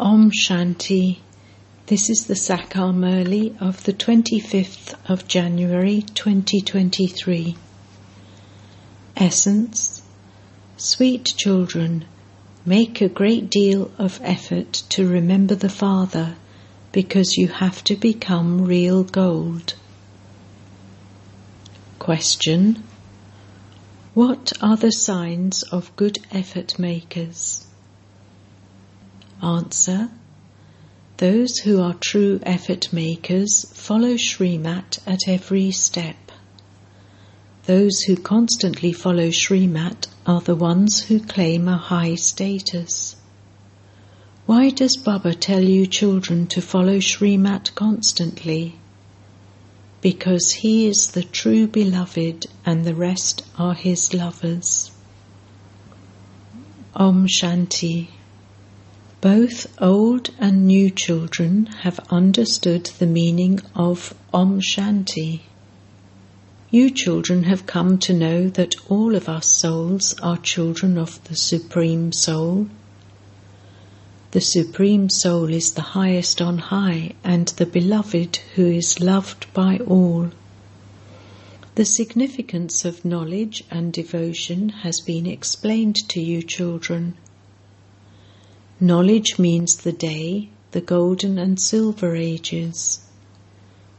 Om Shanti. This is the Sakar Murli of the 25th of January 2023. Essence Sweet children, make a great deal of effort to remember the Father because you have to become real gold. Question What are the signs of good effort makers? Answer Those who are true effort makers follow Srimat at every step. Those who constantly follow Srimat are the ones who claim a high status. Why does Baba tell you children to follow Srimat constantly? Because he is the true beloved and the rest are his lovers. Om Shanti. Both old and new children have understood the meaning of Om Shanti. You children have come to know that all of us souls are children of the Supreme Soul. The Supreme Soul is the highest on high and the beloved who is loved by all. The significance of knowledge and devotion has been explained to you children. Knowledge means the day, the golden and silver ages.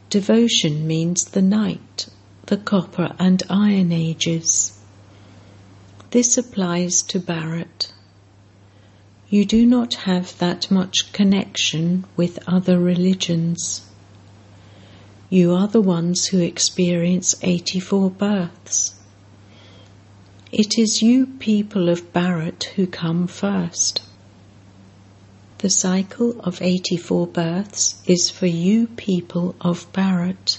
Devotion means the night, the copper and iron ages. This applies to Bharat. You do not have that much connection with other religions. You are the ones who experience 84 births. It is you people of Bharat who come first. The cycle of 84 births is for you people of Bharat.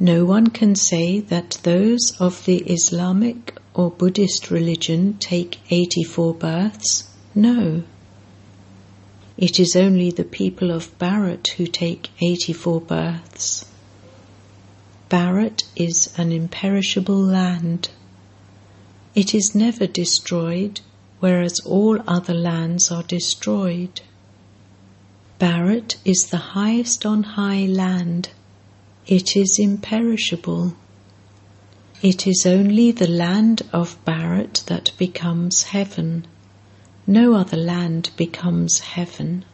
No one can say that those of the Islamic or Buddhist religion take 84 births. No. It is only the people of Bharat who take 84 births. Bharat is an imperishable land. It is never destroyed whereas all other lands are destroyed. Bharat is the highest on high land. It is imperishable. It is only the land of Bharat that becomes heaven. No other land becomes heaven.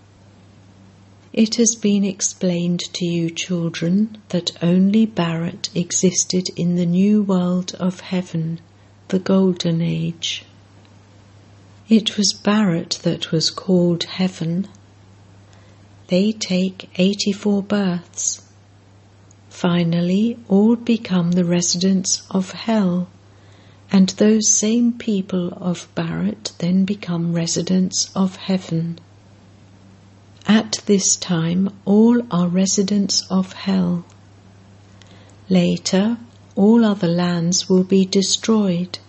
It has been explained to you, children, that only Bharat existed in the new world of heaven, the Golden Age. It was Bharat that was called heaven. They take 84 births. Finally, all become the residents of hell, and those same people of Bharat then become residents of heaven. At this time, all are residents of hell. Later, all other lands will be destroyed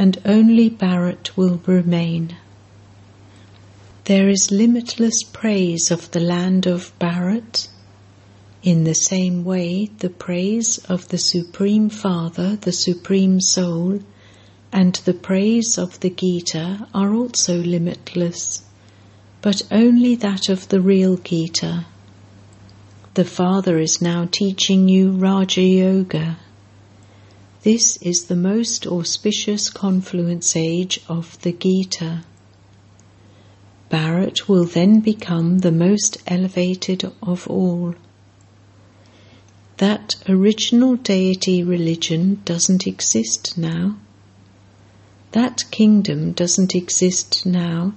and only Bharat will remain. There is limitless praise of the land of Bharat. In the same way, the praise of the Supreme Father, the Supreme Soul, and the praise of the Gita are also limitless, but only that of the real Gita. The Father is now teaching you Raja Yoga. This is the most auspicious confluence age of the Gita. Bharat will then become the most elevated of all. That original deity religion doesn't exist now. That kingdom doesn't exist now,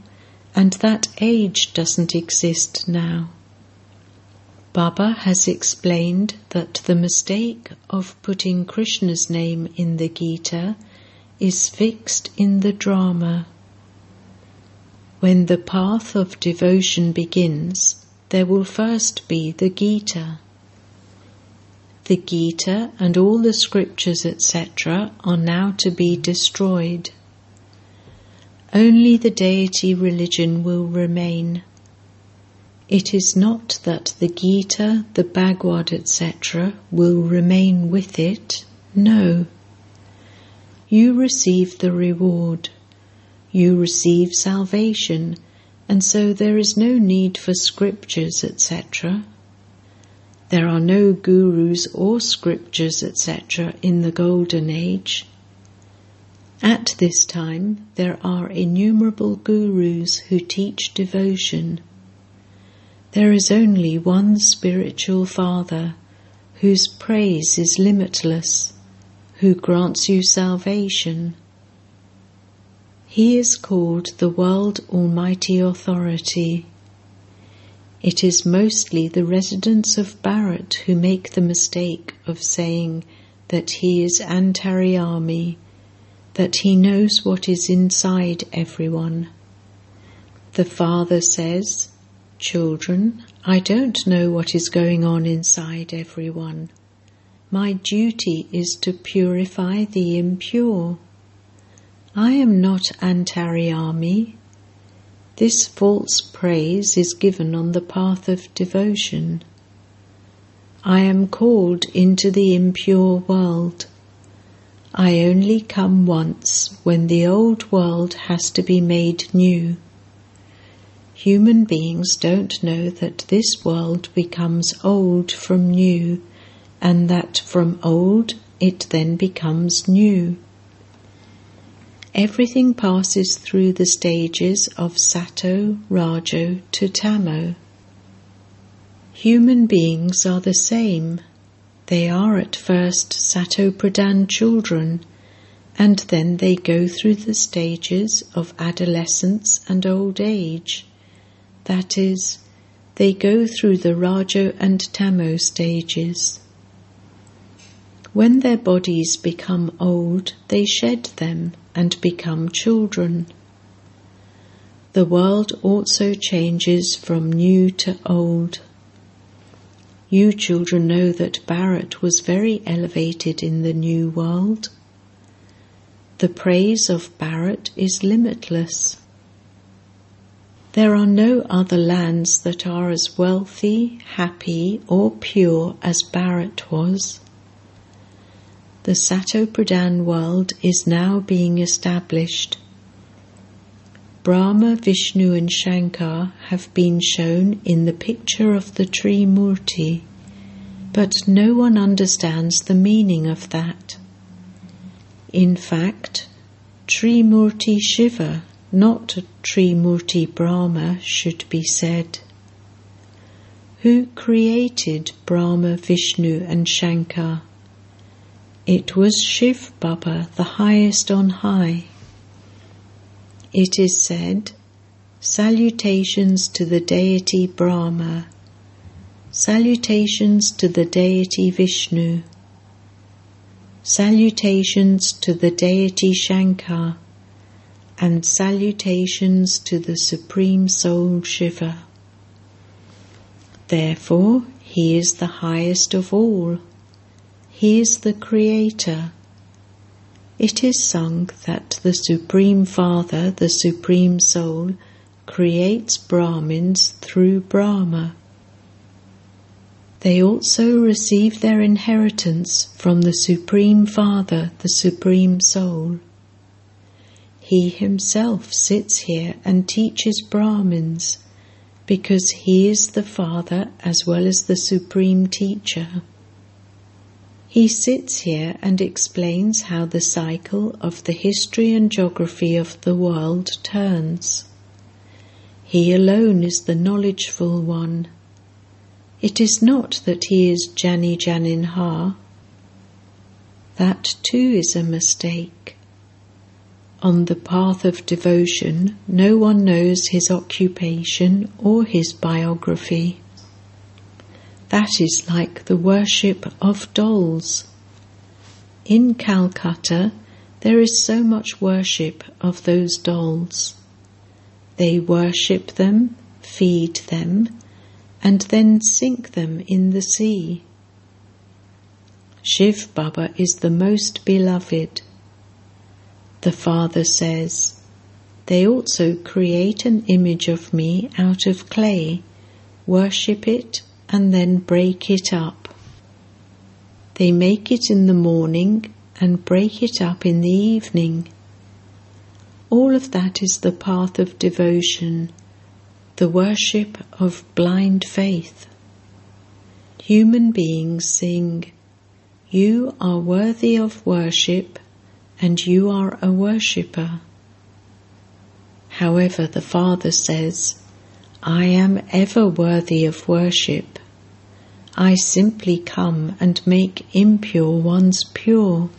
and that age doesn't exist now. Baba has explained that the mistake of putting Krishna's name in the Gita is fixed in the drama. When the path of devotion begins, there will first be the Gita. The Gita and all the scriptures, etc., are now to be destroyed. Only the deity religion will remain. It is not that the Gita, the Bhagavad, etc., will remain with it. No. You receive the reward. You receive salvation, and so there is no need for scriptures, etc. There are no gurus or scriptures, etc., in the Golden Age. At this time, there are innumerable gurus who teach devotion. There is only one spiritual Father whose praise is limitless, who grants you salvation he is called the World Almighty Authority. It is mostly the residents of Bharat who make the mistake of saying that he is Antaryami, that he knows what is inside everyone. The father says, Children, I don't know what is going on inside everyone. My duty is to purify the impure. I am not Antaryami. This false praise is given on the path of devotion. I am called into the impure world. I only come once when the old world has to be made new. Human beings don't know that this world becomes old from new, and that from old it then becomes new. Everything passes through the stages of Sato, Rajo to Tamo. Human beings are the same. They are at first Sato Pradhan children, and then they go through the stages of adolescence and old age. That is, they go through the Rajo and Tamo stages. When their bodies become old, they shed them and become children. The world also changes from new to old. You children know that Bharat was very elevated in the new world. The praise of Bharat is limitless. There are no other lands that are as wealthy, happy, or pure as Bharat was the Satopradhan world is now being established. Brahma, Vishnu, and Shankar have been shown in the picture of the Tree Trimurti, but no one understands the meaning of that. In fact, Trimurti Shiva, not Trimurti Brahma, should be said. Who created Brahma, Vishnu, and Shankar? It was Shiv Baba, the highest on high. It is said, Salutations to the deity Brahma, salutations to the deity Vishnu, salutations to the deity Shankar, and salutations to the Supreme Soul Shiva. Therefore, he is the highest of all. He is the Creator. It is sung that the Supreme Father, the Supreme Soul, creates Brahmins through Brahma. They also receive their inheritance from the Supreme Father, the Supreme Soul. He himself sits here and teaches Brahmins because he is the Father as well as the Supreme Teacher. He sits here and explains how the cycle of the history and geography of the world turns. He alone is the knowledgeful one. It is not that he is Janijananhar. That too is a mistake. On the path of devotion, no one knows his occupation or his biography. That is like the worship of dolls. In Calcutta, there is so much worship of those dolls. They worship them, feed them, and then sink them in the sea. Shiv Baba is the most beloved. The Father says, They also create an image of me out of clay, worship it, and then break it up. They make it in the morning and break it up in the evening. All of that is the path of devotion, the worship of blind faith. Human beings sing, You are worthy of worship, and you are a worshipper. However, the Father says, I am ever worthy of worship. I simply come and make impure ones pure.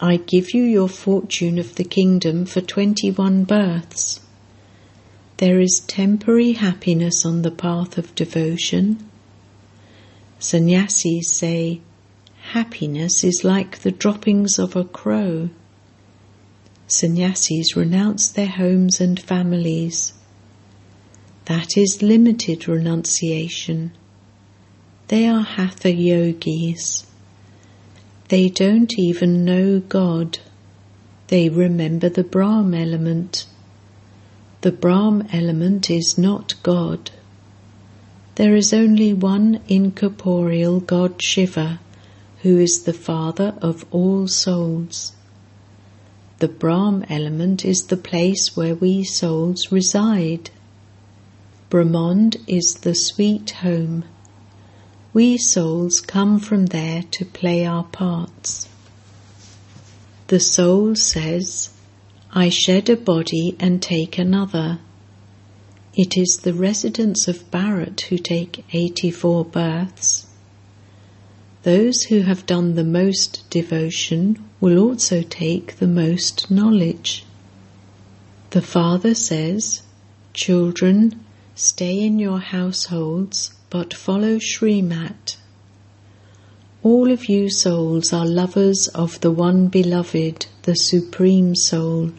I give you your fortune of the kingdom for twenty one births. There is temporary happiness on the path of devotion. Sannyasis say, happiness is like the droppings of a crow. Sannyasis renounce their homes and families that is limited renunciation. They are hatha yogis. They don't even know God. They remember the Brahm element. The Brahm element is not God. There is only one incorporeal God Shiva, who is the father of all souls. The Brahm element is the place where we souls reside. Brahmand is the sweet home. We souls come from there to play our parts. The soul says, I shed a body and take another. It is the residents of Bharat who take 84 births. Those who have done the most devotion will also take the most knowledge. The Father says, Children, Stay in your households, but follow Srimat. All of you souls are lovers of the one beloved, the Supreme Soul.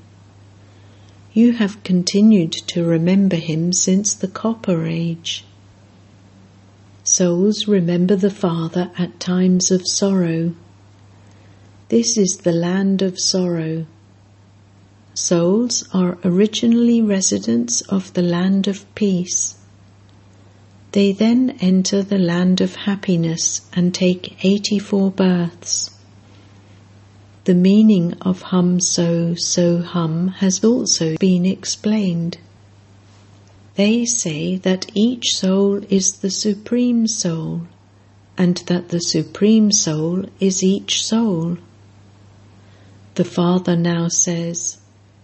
You have continued to remember him since the Copper Age. Souls remember the Father at times of sorrow. This is the land of sorrow souls are originally residents of the land of peace. They then enter the land of happiness and take 84 births. The meaning of hum so, so hum has also been explained. They say that each soul is the Supreme Soul, and that the Supreme Soul is each soul. The Father now says,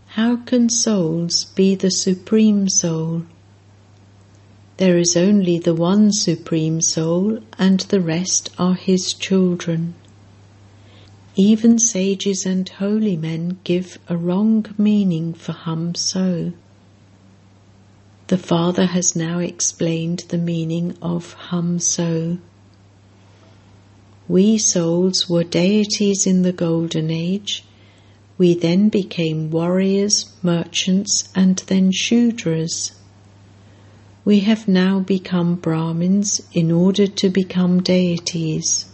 how can souls be the Supreme Soul? There is only the one Supreme Soul, and the rest are His children. Even sages and holy men give a wrong meaning for hum so. The Father has now explained the meaning of hum so. We souls were deities in the Golden Age we then became warriors, merchants, and then Shudras. We have now become Brahmins in order to become deities.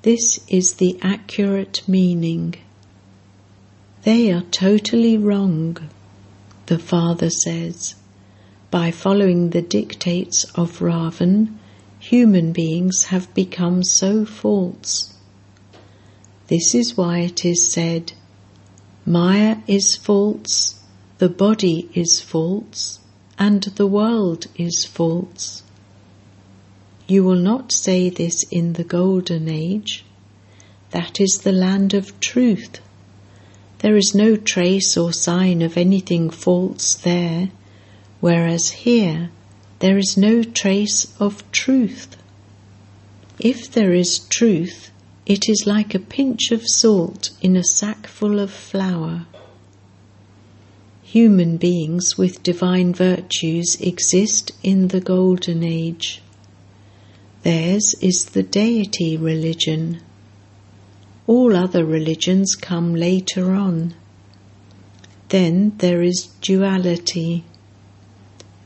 This is the accurate meaning. They are totally wrong, the father says. By following the dictates of Ravan, human beings have become so false. This is why it is said, Maya is false, the body is false, and the world is false. You will not say this in the golden age. That is the land of truth. There is no trace or sign of anything false there, whereas here there is no trace of truth. If there is truth, it is like a pinch of salt in a sack full of flour. Human beings with divine virtues exist in the Golden Age. Theirs is the deity religion. All other religions come later on. Then there is duality.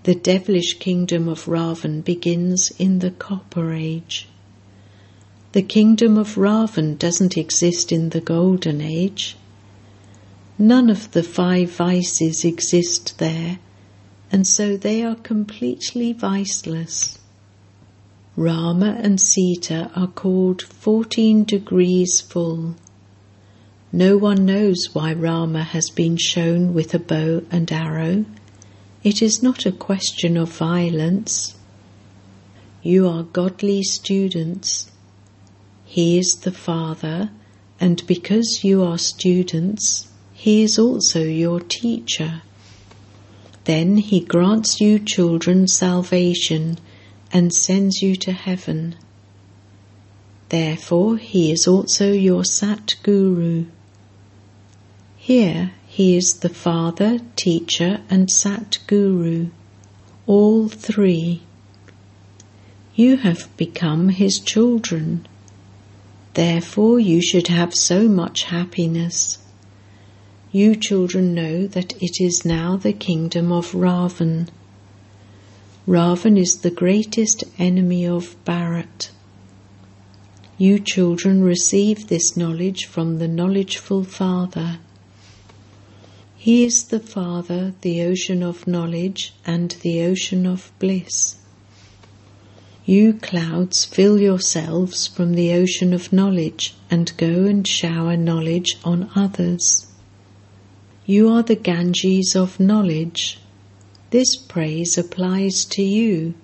The devilish kingdom of Ravan begins in the Copper Age. The kingdom of Ravan doesn't exist in the Golden Age. None of the five vices exist there, and so they are completely viceless. Rama and Sita are called 14 degrees full. No one knows why Rama has been shown with a bow and arrow. It is not a question of violence. You are godly students. He is the Father, and because you are students, He is also your teacher. Then He grants you children salvation and sends you to heaven. Therefore, He is also your Sat Guru. Here, He is the Father, Teacher, and Sat Guru, all three. You have become His children. Therefore, you should have so much happiness. You children know that it is now the kingdom of Ravan. Ravan is the greatest enemy of Bharat. You children receive this knowledge from the knowledgeful Father. He is the Father, the ocean of knowledge and the ocean of bliss. You clouds fill yourselves from the ocean of knowledge and go and shower knowledge on others. You are the Ganges of knowledge. This praise applies to you.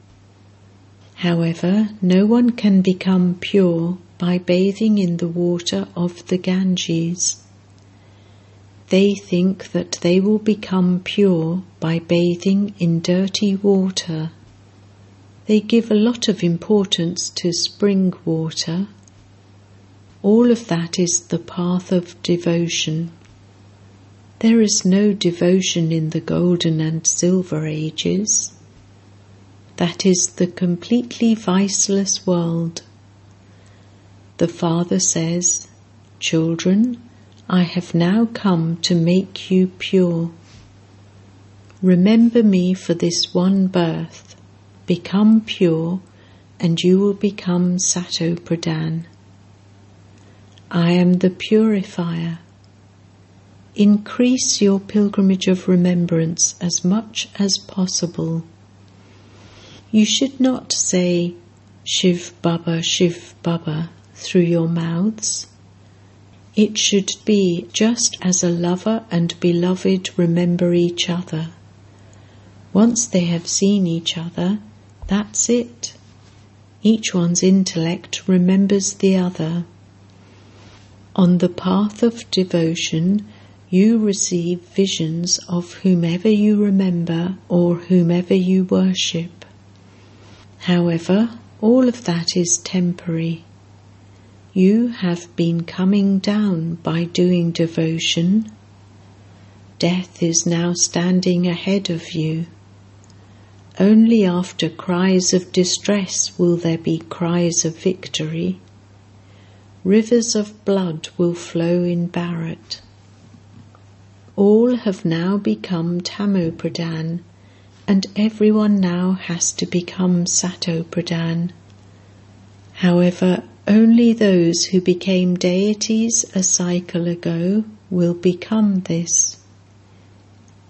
However, no one can become pure by bathing in the water of the Ganges. They think that they will become pure by bathing in dirty water. They give a lot of importance to spring water. All of that is the path of devotion. There is no devotion in the golden and silver ages. That is the completely viceless world. The Father says, Children, I have now come to make you pure. Remember me for this one birth, become pure, and you will become Sato Pradhan. I am the purifier Increase your pilgrimage of remembrance as much as possible. You should not say Shiv Baba, Shiv Baba through your mouths. It should be just as a lover and beloved remember each other. Once they have seen each other, that's it. Each one's intellect remembers the other. On the path of devotion, you receive visions of whomever you remember or whomever you worship. However, all of that is temporary. You have been coming down by doing devotion. Death is now standing ahead of you. Only after cries of distress will there be cries of victory. Rivers of blood will flow in Bharat all have now become Tamo Pradhan, and everyone now has to become Sato Pradhan. However, only those who became deities a cycle ago will become this.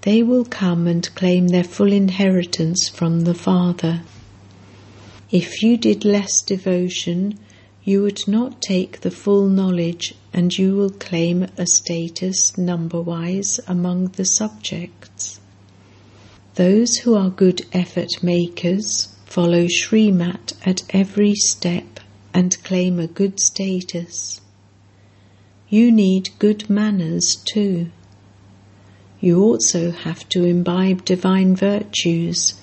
They will come and claim their full inheritance from the Father. If you did less devotion, you would not take the full knowledge and you will claim a status number wise among the subjects. Those who are good effort makers follow Srimat at every step and claim a good status. You need good manners too. You also have to imbibe divine virtues,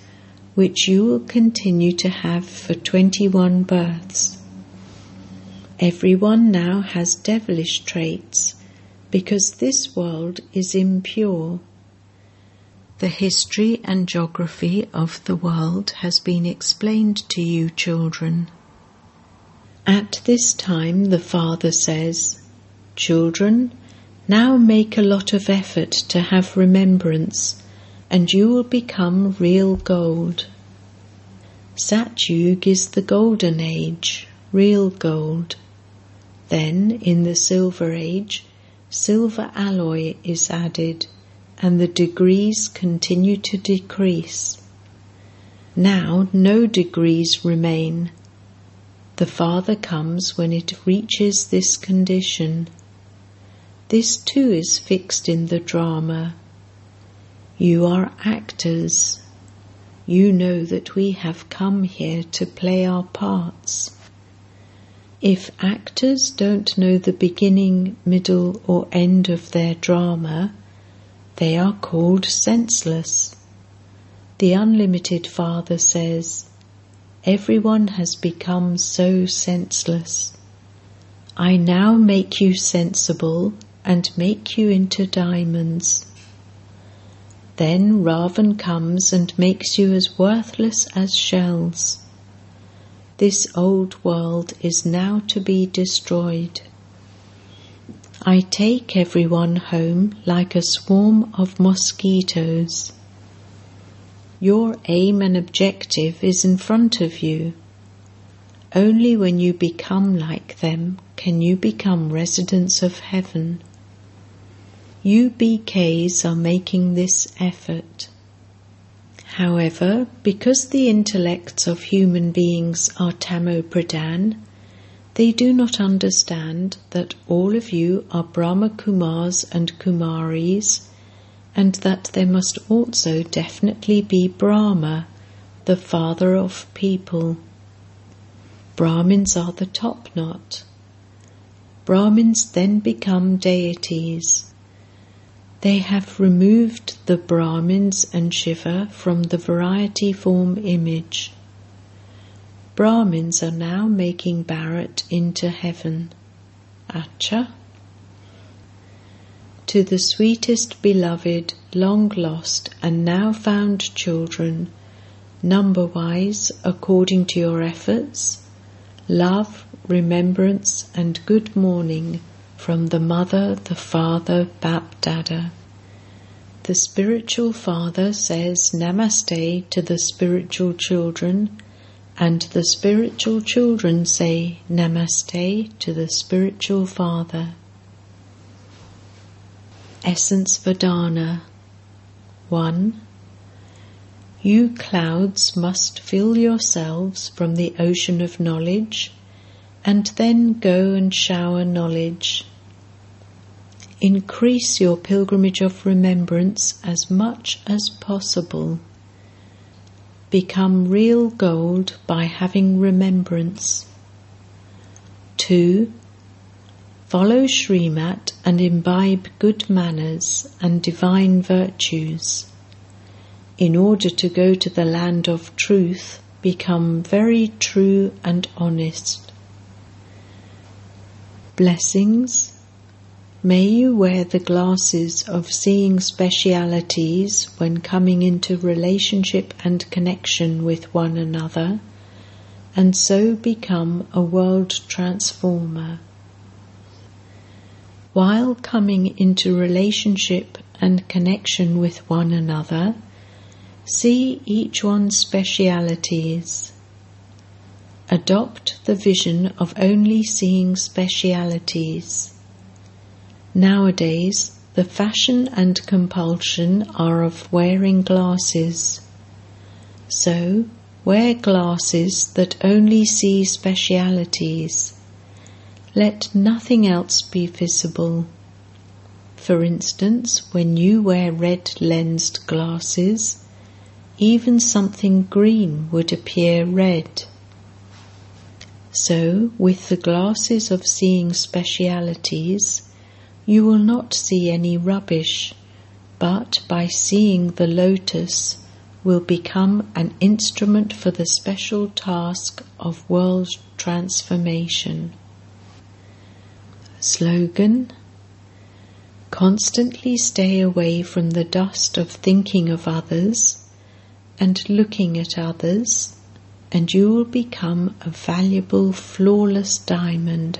which you will continue to have for 21 births. Everyone now has devilish traits because this world is impure. The history and geography of the world has been explained to you, children. At this time, the Father says, Children, now make a lot of effort to have remembrance, and you will become real gold. Satyug is the golden age, real gold. Then, in the Silver Age, silver alloy is added and the degrees continue to decrease. Now no degrees remain. The Father comes when it reaches this condition. This too is fixed in the drama. You are actors. You know that we have come here to play our parts. If actors don't know the beginning, middle, or end of their drama, they are called senseless. The Unlimited Father says, Everyone has become so senseless. I now make you sensible and make you into diamonds. Then Ravan comes and makes you as worthless as shells. This old world is now to be destroyed. I take everyone home like a swarm of mosquitoes. Your aim and objective is in front of you. Only when you become like them can you become residents of heaven. You BKs are making this effort. However, because the intellects of human beings are Tamo Pradhan, they do not understand that all of you are Brahma Kumars and Kumaris and that there must also definitely be Brahma, the father of people. Brahmins are the top knot. Brahmins then become deities. They have removed the Brahmins and Shiva from the variety form image. Brahmins are now making Bharat into heaven. Acha to the sweetest beloved, long lost, and now found children, number wise according to your efforts, love, remembrance, and good morning from the Mother, the Father, Bap Dada. The spiritual father says Namaste to the spiritual children, and the spiritual children say Namaste to the spiritual father. Essence for Dharna 1. You clouds must fill yourselves from the ocean of knowledge and then go and shower knowledge. Increase your pilgrimage of remembrance as much as possible. Become real gold by having remembrance. 2. Follow Srimat and imbibe good manners and divine virtues. In order to go to the land of truth, become very true and honest. Blessings. May you wear the glasses of seeing specialities when coming into relationship and connection with one another, and so become a world transformer while coming into relationship and connection with one another, see each one's specialities. Adopt the vision of only seeing specialities. Nowadays, the fashion and compulsion are of wearing glasses. So, wear glasses that only see specialities let nothing else be visible. For instance, when you wear red lensed glasses, even something green would appear red. So, with the glasses of seeing specialities, you will not see any rubbish, but by seeing the lotus, will become an instrument for the special task of world transformation. Slogan Constantly stay away from the dust of thinking of others and looking at others, and you will become a valuable, flawless diamond.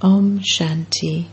Om Shanti.